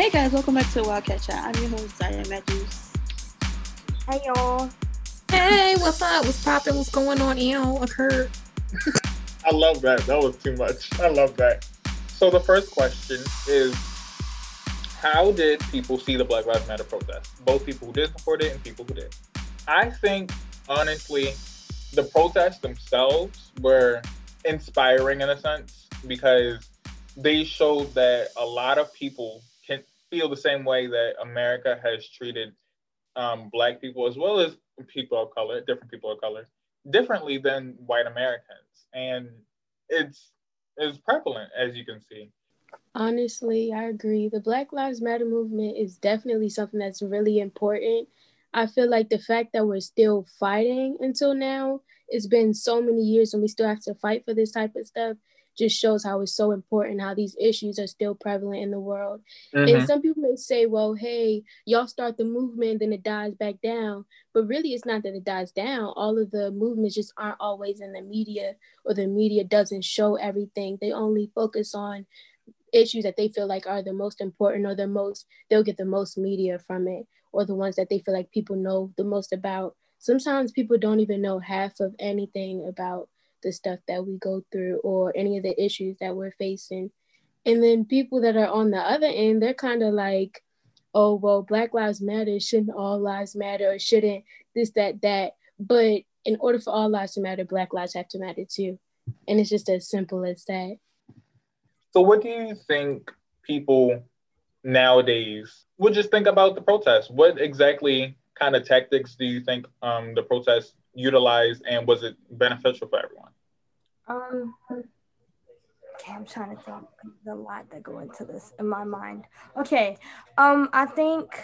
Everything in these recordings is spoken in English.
Hey guys, welcome back to Wildcat Chat. I'm your host, Zaya Matthews. Hey y'all. Hey, what's up? What's popping? What's going on? Ew, occurred. I love that. That was too much. I love that. So the first question is how did people see the Black Lives Matter protest? Both people who did support it and people who did. I think honestly, the protests themselves were inspiring in a sense because they showed that a lot of people can feel the same way that America has treated um, Black people as well as people of color, different people of color, differently than white Americans, and it's it's prevalent as you can see. Honestly, I agree. The Black Lives Matter movement is definitely something that's really important. I feel like the fact that we're still fighting until now, it's been so many years and we still have to fight for this type of stuff just shows how it's so important how these issues are still prevalent in the world. Mm-hmm. And some people may say, well, hey, y'all start the movement, then it dies back down. But really, it's not that it dies down. All of the movements just aren't always in the media, or the media doesn't show everything. They only focus on issues that they feel like are the most important or the most, they'll get the most media from it, or the ones that they feel like people know the most about. Sometimes people don't even know half of anything about the stuff that we go through or any of the issues that we're facing. And then people that are on the other end, they're kind of like, oh, well, Black Lives Matter, shouldn't all lives matter, or shouldn't this, that, that. But in order for all lives to matter, Black lives have to matter too. And it's just as simple as that. So, what do you think people nowadays would just think about the protest? What exactly kind of tactics do you think um, the protest utilized, and was it beneficial for everyone? Um, okay, I'm trying to think the lot that go into this in my mind. Okay, um, I think,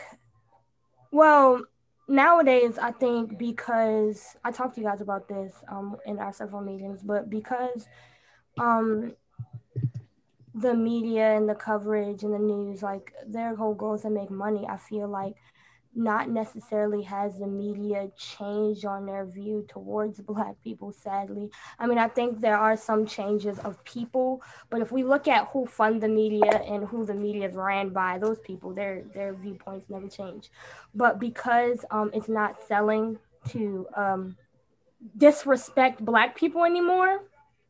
well, nowadays I think because I talked to you guys about this um in our several meetings, but because um the media and the coverage and the news, like their whole goal is to make money. I feel like not necessarily has the media changed on their view towards black people sadly. I mean i think there are some changes of people but if we look at who fund the media and who the media is ran by those people their their viewpoints never change. But because um, it's not selling to um, disrespect black people anymore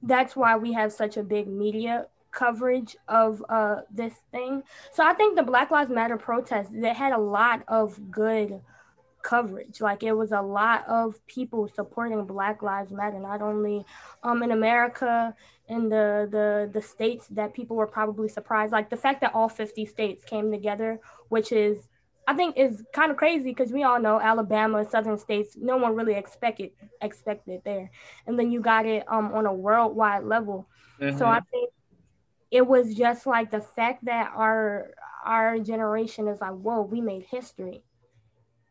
that's why we have such a big media coverage of uh, this thing. So I think the Black Lives Matter protest they had a lot of good coverage. Like it was a lot of people supporting Black Lives Matter, not only um, in America, in the, the the states that people were probably surprised. Like the fact that all 50 states came together, which is I think is kind of crazy because we all know Alabama, southern states, no one really expected expected there, and then you got it um, on a worldwide level. Mm-hmm. So I think it was just like the fact that our our generation is like, whoa, we made history.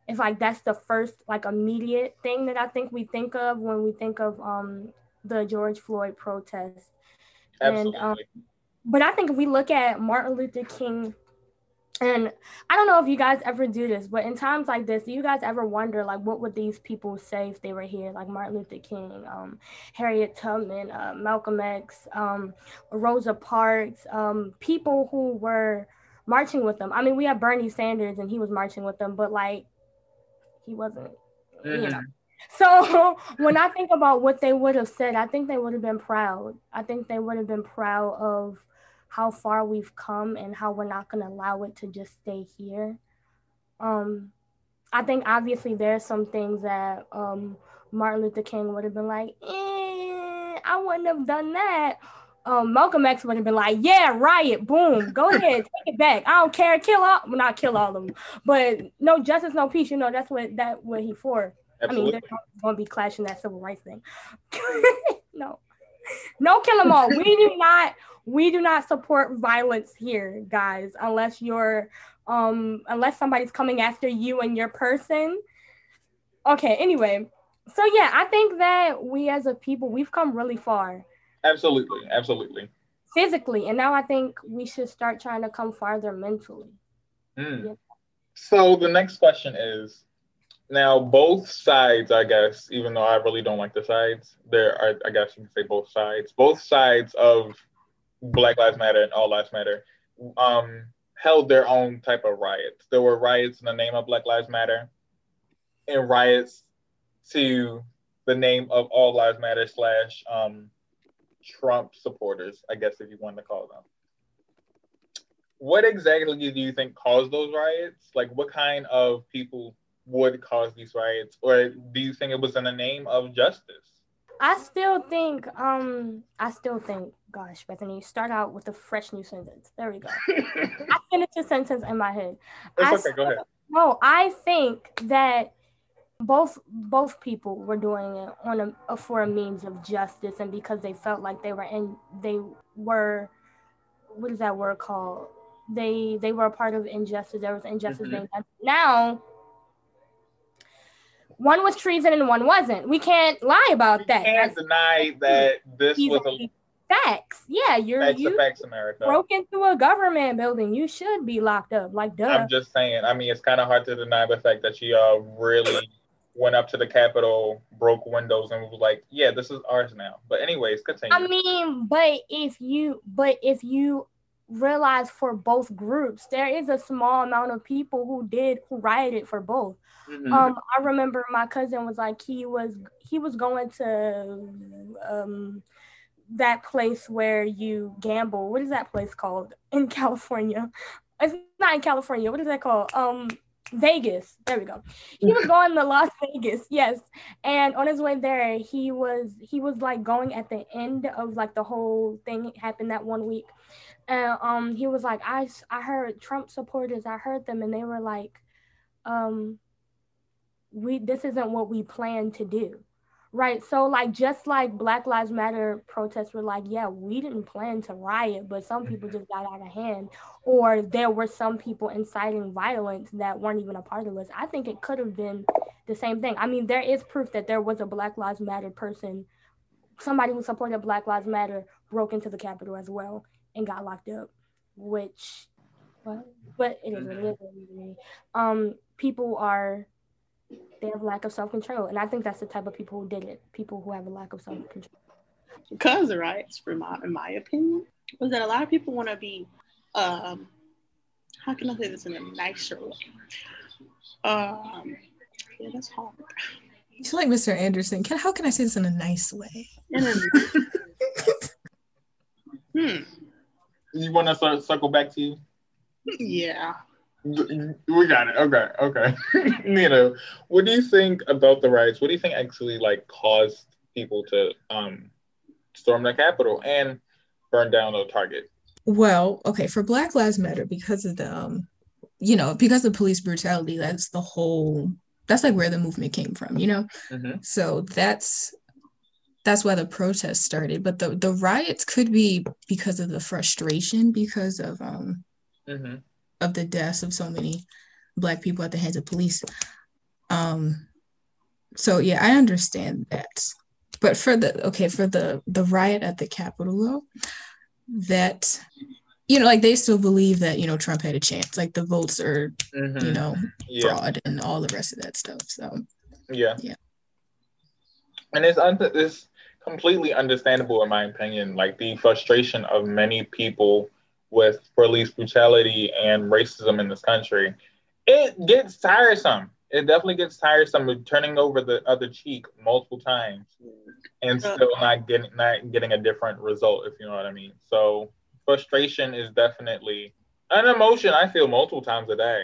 It's like that's the first like immediate thing that I think we think of when we think of um the George Floyd protest. Absolutely. And um, but I think if we look at Martin Luther King and I don't know if you guys ever do this, but in times like this, do you guys ever wonder like what would these people say if they were here, like Martin Luther King, um, Harriet Tubman, uh, Malcolm X, um, Rosa Parks, um, people who were marching with them. I mean, we have Bernie Sanders and he was marching with them, but like he wasn't, mm-hmm. you know. So when I think about what they would have said, I think they would have been proud. I think they would have been proud of how far we've come and how we're not going to allow it to just stay here. Um, I think obviously there's some things that um, Martin Luther King would have been like, eh, I wouldn't have done that. Um, Malcolm X would have been like, yeah, riot, boom, go ahead, take it back. I don't care, kill all, well, not kill all of them, but no justice, no peace. You know, that's what that what he for. Absolutely. I mean, they're going to be clashing that civil rights thing. no, no, kill them all. we do not we do not support violence here, guys, unless you're um unless somebody's coming after you and your person. Okay, anyway. So yeah, I think that we as a people we've come really far. Absolutely, absolutely. Physically, and now I think we should start trying to come farther mentally. Mm. Yeah. So the next question is now both sides, I guess, even though I really don't like the sides, there are I guess you can say both sides. Both sides of Black Lives Matter and All Lives Matter, um, held their own type of riots. There were riots in the name of Black Lives Matter, and riots to the name of All Lives Matter slash um, Trump supporters, I guess if you want to call them. What exactly do you think caused those riots? Like, what kind of people would cause these riots, or do you think it was in the name of justice? I still think, um, I still think, gosh, Bethany, start out with a fresh new sentence. There we go. I finished a sentence in my head. It's I okay, go ahead. No, I think that both both people were doing it on a for a means of justice and because they felt like they were in they were what is that word called they they were a part of injustice there was injustice Mhm. being done now one was treason and one wasn't we can't lie about You that can't That's deny that this was a facts yeah you're facts you facts, America. broke into a government building you should be locked up like duh I'm just saying. I mean, it's kind of hard to deny the fact that you uh, really went up to the Capitol, broke windows, and was like, "Yeah, this is ours now." But anyways, continue. I mean, but if you but if you realize for both groups, there is a small amount of people who did who rioted for both. Mhm. Um, I remember my cousin was like he was he was going to um that place where you gamble. What is that place called in California? It's not in California. What is that called? Um, Vegas. There we go. He was going to Las Vegas. Yes, and on his way there, he was he was like going at the end of like the whole thing happened that one week, and um he was like I I heard Trump supporters. I heard them, and they were like, um, we this isn't what we plan to do. Right. So like just like Black Lives Matter protests were like, yeah, we didn't plan to riot, but some people just got out of hand. Or there were some people inciting violence that weren't even a part of us. I think it could have been the same thing. I mean, there is proof that there was a Black Lives Matter person, somebody who supported Black Lives Matter broke into the Capitol as well and got locked up, which but but it is what it is. what it is. Um people are they have lack of self-control and i think that's the type of people who did it people who have a lack of self-control because the riots, for my in my opinion, was that a lot of people want to be, um, how can I say this in a nicer way? Um, yeah, that's hard. You like Mr. Anderson. Can, how can I say this in a nice way? Hmm. you want to circle back to you? Yeah. We got it. Okay. Okay. Nina, what do you think about the riots? What do you think actually like caused people to um storm the Capitol and burn down the Target? Well, okay, for Black Lives Matter, because of the um, you know, because of police brutality, that's the whole that's like where the movement came from, you know? Mhm. So that's that's why the protests started. But the the riots could be because of the frustration because of um Mm-hmm. Of the deaths of so many black people at the hands of police. Um so yeah, I understand that. But for the okay, for the the riot at the Capitol though, that you know, like they still believe that, you know, Trump had a chance. Like the votes are, Mm-hmm. you know, yeah. fraud and all the rest of that stuff. So Yeah. Yeah. And it's un- it's completely understandable in my opinion, like the frustration of many people with police brutality and racism in this country. It gets tiresome. It definitely gets tiresome with turning over the other cheek multiple times and still not getting not getting a different result, if you know what I mean. So frustration is definitely an emotion I feel multiple times a day.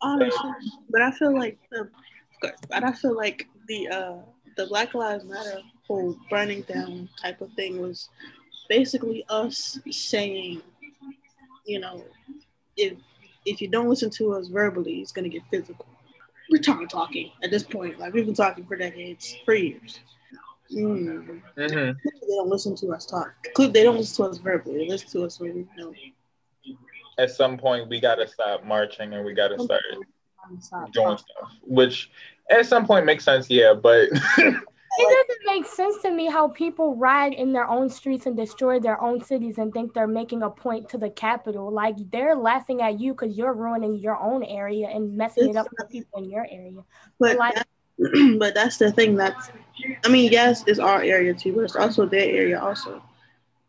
Honestly, but I feel like the, but I feel like the uh the Black Lives Matter whole burning down type of thing was basically us saying, you know, if if you don't listen to us verbally, it's gonna get physical. We're talking talking at this point. Like we've been talking for decades, for years. Mm. Mhm. They don't listen to us talk. They don't listen to us verbally. They listen to us when you know. At some point, we got to stop marching and we got to start doing stuff, which at some point makes sense, yeah. But It doesn't make sense to me how people ride in their own streets and destroy their own cities and think they're making a point to the capital. Like they're laughing at you because you're ruining your own area and messing it up for people in your area. But Like- that, but that's the thing. That's I mean, yes, it's our area too, but it's also their area also.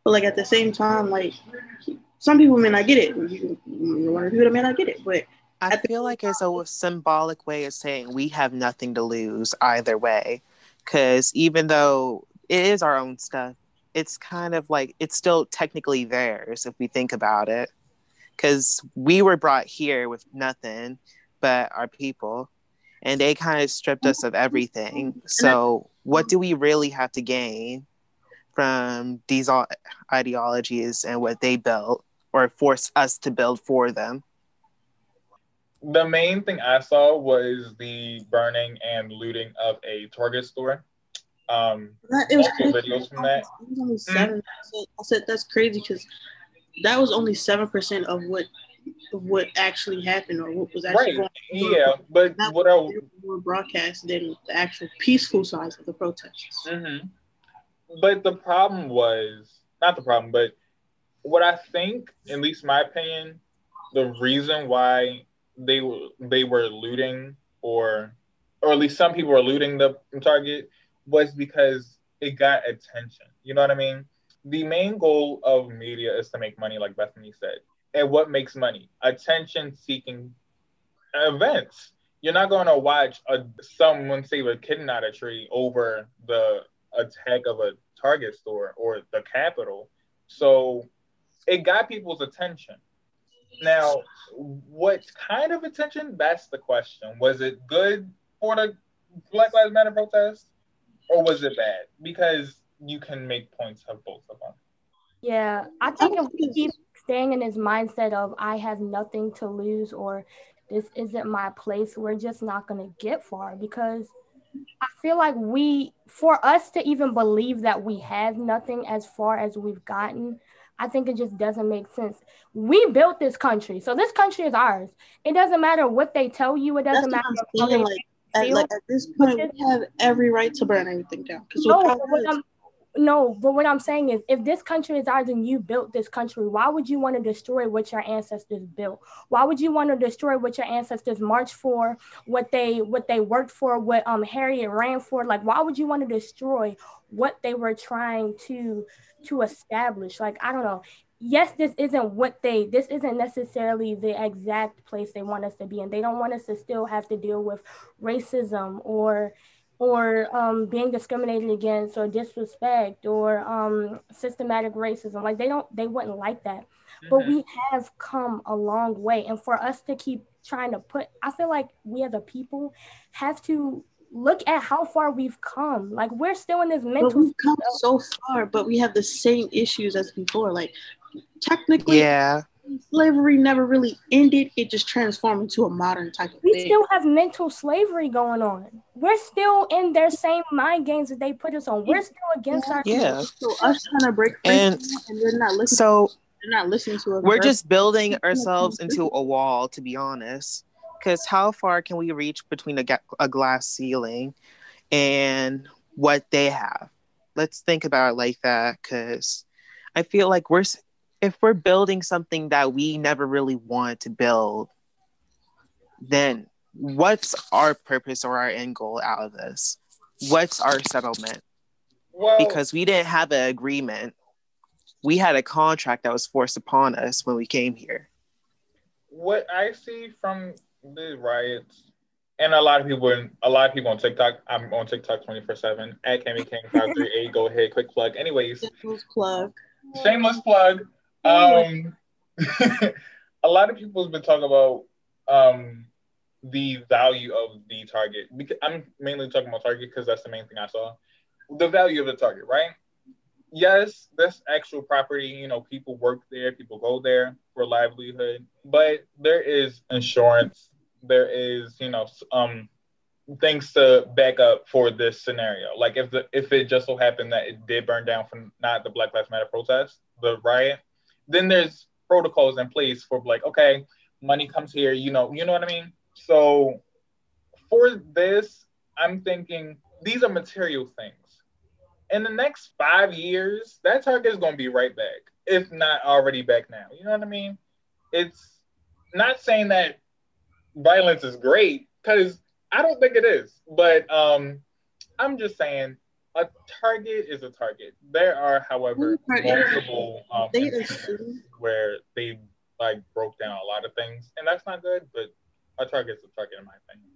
But like at the same time, like some people may not get it. You, one of people may not get it, but I feel like it's a symbolic way of saying we have nothing to lose either way. Because even though it is our own stuff, it's kind of like it's still technically theirs if we think about it. Because we were brought here with nothing but our people, and they kind of stripped us of everything. So, what do we really have to gain from these ideologies and what they built or forced us to build for them? The main thing I saw was the burning and looting of a Target store. Um, it was videos from that. It was only 7 mm-hmm. I, said, that's crazy because that was only seven percent of what of what actually happened or what was actually right. going on. Yeah, but that what was more broadcast than the actual peaceful sides of the protests. Mm-hmm. But the problem was not the problem, but what I think, at least my opinion, the reason why they they were looting or or at least some people were looting the target was because it got attention. You know what I mean? The main goal of media is to make money, like Bethany said. And what makes money? Attention seeking events. You're not going to watch a, someone save a kitten out a tree over the attack of a Target store or the Capitol. So it got people's attention. Now, what kind of attention? That's the question. Was it good for the Black Lives Matter protest, or was it bad? Because you can make points of both of them. Yeah, I think if we keep staying in this mindset of I have nothing to lose or this isn't my place, we're just not going to get far because I feel like we, for us to even believe that we have nothing as far as we've gotten, I think it just doesn't make sense. We built this country, so this country is ours. It doesn't matter what they tell you. It doesn't That's matter. Like, at, like at this point, we have every right to burn everything down. No, but no, but what I'm saying is, if this country is ours and you built this country, why would you want to destroy what your ancestors built? Why would you want to destroy what your ancestors marched for, what they what they worked for, what um Harriet ran for? Like, why would you want to destroy what they were trying to to establish. Like, I don't know. Yes, this isn't what they, this isn't necessarily the exact place they want us to be. And they don't want us to still have to deal with racism or, or um, being discriminated against or disrespect or um, systematic racism. Like they don't, they wouldn't like that. Mm-hmm. But we have come a long way. And for us to keep trying to put, I feel like we as a people have to look at how far we've come. Like we're still in this mental. But we've come so far, but we have the same issues as before. Like technically, yeah, slavery never really ended. It just transformed into a modern type of we thing. still have mental slavery going on. We're still in their same mind games that they put us on. We're still against yeah. our yeah. So us trying to break and, and they're not listening. So they're not listening to us. We're just building ourselves into a wall, to be honest because how far can we reach between a, ga- a glass ceiling and what they have? Let's think about it like that because I feel like we're if we're building something that we never really wanted to build, then what's our purpose or our end goal out of this? What's our settlement? Well, because we didn't have an agreement. We had a contract that was forced upon us when we came here. What I see from the riots, and a lot of people, a lot of people on TikTok. I'm on TikTok 24 seven at Cammy King five three eight. Go ahead, quick plug. Anyways, shameless plug. Shameless plug. Um, a lot of people have been talking about um the value of the target. I'm mainly talking about target because that's the main thing I saw. The value of the target, right? Yes, this actual property, you know, people work there, people go there for livelihood, but there is insurance there is you know um things to back up for this scenario. Like if the if it just so happened that it did burn down from not the Black Lives Matter protest, the riot, then there's protocols in place for like, okay, money comes here, you know, you know what I mean? So for this, I'm thinking these are material things. In the next five years, that target is gonna be right back, if not already back now. You know what I mean? It's not saying that violence is great because I don't think it is. But um, I'm just saying a target is a target. There are, however, multiple um, They instances assume- where they like broke down a lot of things, and that's not good. But a target's a target, in my opinion.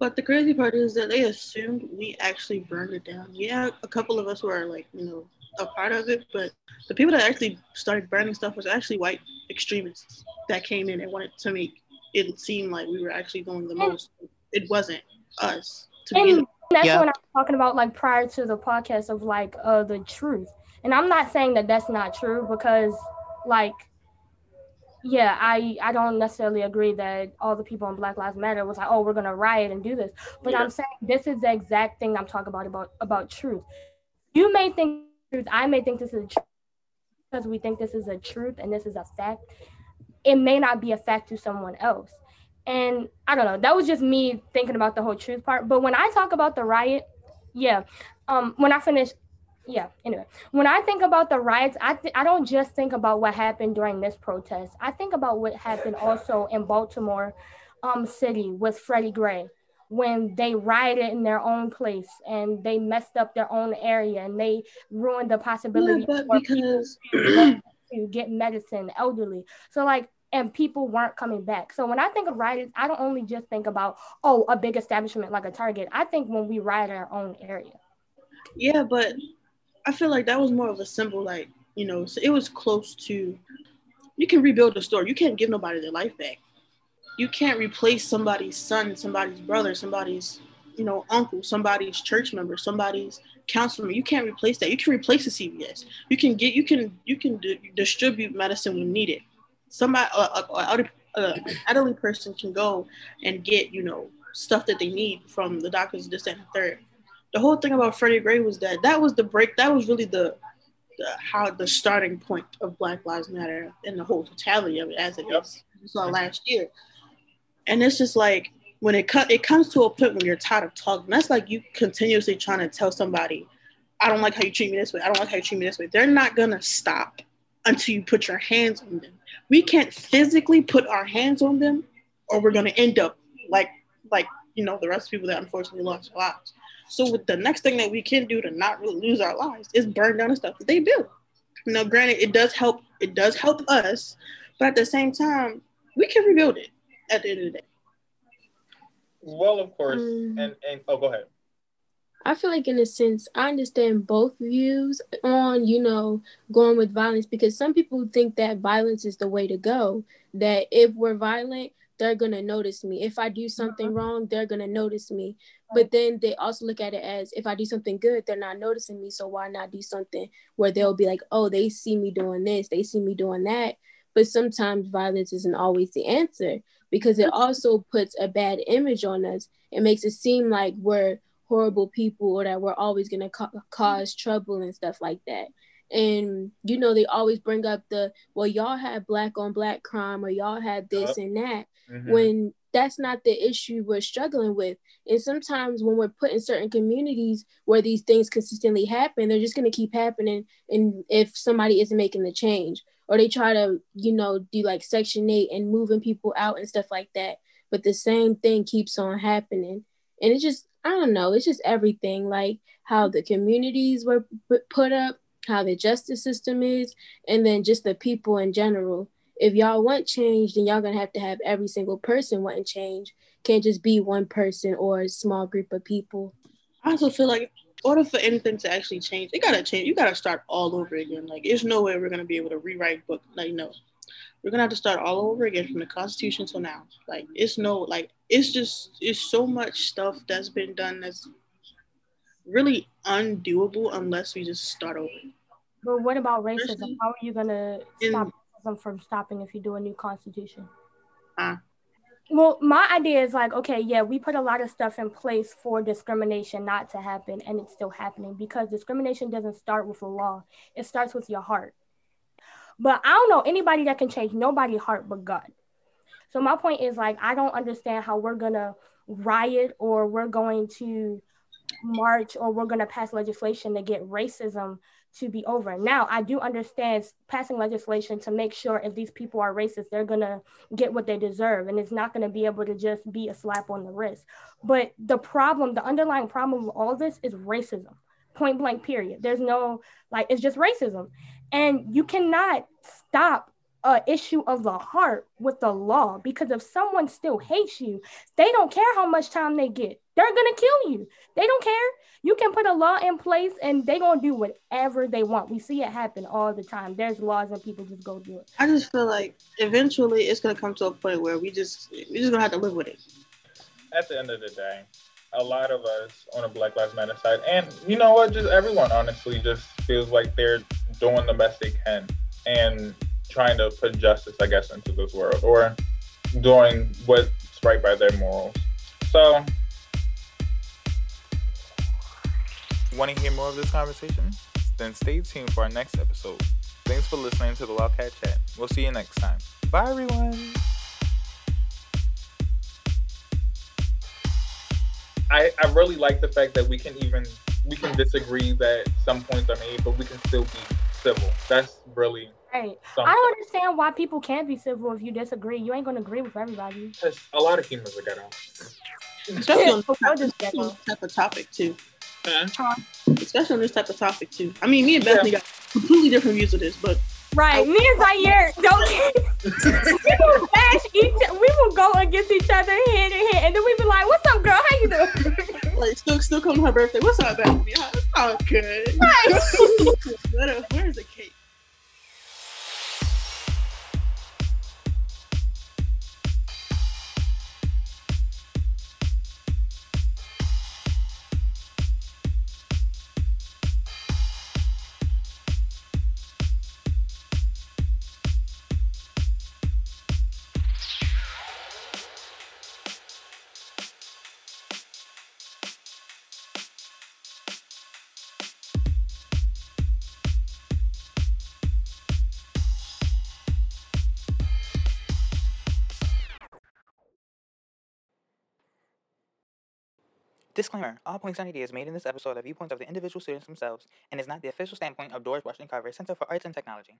But the crazy part is that they assumed we actually burned it down. Yeah, a couple of us were like, you know, a part of it, but the people that actually started burning stuff was actually white extremists that came in and wanted to make it seem like we were actually doing the most. It wasn't us. To And with. that's Yeah. what I'm talking about, like prior to the podcast of like uh the truth. And I'm not saying that that's not true because, like, yeah, I I don't necessarily agree that all the people in Black Lives Matter was like, oh, we're gonna riot and do this. But Yeah. I'm saying this is the exact thing I'm talking about about about truth. You may think truth, I may think this is truth because we think this is a truth and this is a fact. It may not be a fact to someone else. And I don't know. That was just me thinking about the whole truth part. But when I talk about the riot, yeah. Um, when I finish, yeah. Anyway, when I think about the riots, I th- I don't just think about what happened during this protest. I think about what happened also in Baltimore, um, city with Freddie Gray, when they rioted in their own place and they messed up their own area and they ruined the possibility Yeah, for because to get medicine, elderly. So like, and people weren't coming back. So when I think of riots, I don't only just think about oh a big establishment like a Target. I think when we riot our own area. Yeah, but I feel like that was more of a symbol, like, you know, so it was close to you can rebuild a store. You can't give nobody their life back. You can't replace somebody's son, somebody's brother, somebody's, you know, uncle, somebody's church member, somebody's counselor. You can't replace that. You can replace the CVS. You can get you can you can di- distribute medicine when needed. Somebody a, a, a, a, an elderly person can go and get, you know, stuff that they need from the doctors, this and the third the whole thing about Freddie Gray was that that was the break. That was really the, the how the starting point of Black Lives Matter and the whole totality of it as it Yep. is. We saw last year, and it's just like when it cut, it comes to a point when you're tired of talking. That's like you continuously trying to tell somebody, "I don't like how you treat me this way. I don't like how you treat me this way." They're not gonna stop until you put your hands on them. We can't physically put our hands on them, or we're gonna end up like like you know the rest of people that unfortunately lost their lives. So the next thing that we can do to not really lose our lives is burn down the stuff that they built. Now, granted, it does help. It does help us, but at the same time, we can rebuild it at the end of the day. Well, of course, Mm. and and oh, go ahead. I feel like, in a sense, I understand both views on, you know, going with violence because some people think that violence is the way to go. That if we're violent, they're going to notice me. If I do something uh-huh. wrong, they're going to notice me. But then they also look at it as if I do something good, they're not noticing me. So why not do something where they'll be like, oh, they see me doing this, they see me doing that. But sometimes violence isn't always the answer because it also puts a bad image on us. It makes it seem like we're horrible people or that we're always going to ca- cause trouble and stuff like that. And you know, they always bring up the well, y'all had black on black crime or y'all had this and that Mhm. when that's not the issue we're struggling with. And sometimes when we're put in certain communities where these things consistently happen, they're just going to keep happening. And if somebody isn't making the change, or they try to, you know, do like Section 8 and moving people out and stuff like that. But the same thing keeps on happening. And it's just, I don't know, it's just everything like how the communities were put up, how the justice system is, and then just the people in general if y'all want change, then y'all gonna have to have every single person wanting change. Can't just be one person or a small group of people. I also feel like order for anything to actually change, it gotta change. You gotta start all over again. Like there's no way we're gonna be able to rewrite book. Like no, we're gonna have to start all over again from the Constitution till now. Like it's no like it's just it's so much stuff that's been done that's really undoable unless we just start over. But what about racism? How are you gonna in- stop racism from stopping if you do a new constitution? Huh? Well, my idea is like, okay, yeah, we put a lot of stuff in place for discrimination not to happen, and it's still happening because discrimination doesn't start with a law; it starts with your heart. But I don't know anybody that can change nobody's heart but God. So my point is like, I don't understand how we're gonna riot or we're going to march or we're gonna pass legislation to get racism to be over. Now, I do understand passing legislation to make sure if these people are racist, they're going to get what they deserve. And it's not going to be able to just be a slap on the wrist. But the problem, the underlying problem with all this is racism. point blank period there's no like it's just racism and you cannot stop a issue of the heart with the law because if someone still hates you they don't care how much time they get they're gonna kill you. They don't care. You can put a law in place and they're gonna do whatever they want. We see it happen all the time. There's laws and people just go do it. I just feel like eventually it's gonna come to a point where we just we just gonna have to live with it. At the end of the day, a lot of us on the Black Lives Matter side, and you know what, just everyone honestly just feels like they're doing the best they can and trying to put justice, I guess, into this world or doing what's right by their morals. So, want to hear more of this conversation? Then stay tuned for our next episode. Thanks for listening to the Wildcat Chat. We'll see you next time. Bye, everyone. I, I really like the fact that we can even we can disagree that some points are made, but we can still be civil. That's really right something. i don't understand why people can't be civil if you disagree you ain't gonna agree with everybody Because a lot of humans are ghetto. Especially on Yeah, this just type, ghetto. type of topic too. Huh? Especially on this type of topic too. I mean, me and Bethany got completely different views of this, but Right, me and Zaire don't. we will bash each. We will go against each other hand in hand, and then we be like, "What's up, girl? How you doing?" like still still come to her birthday. What's up, Bethany? Oh, It's all good. Right. Where's the cake? Disclaimer All points and ideas made in this episode are viewpoints of the individual students themselves and is not the official standpoint of George Washington Carver Center for Arts and Technology.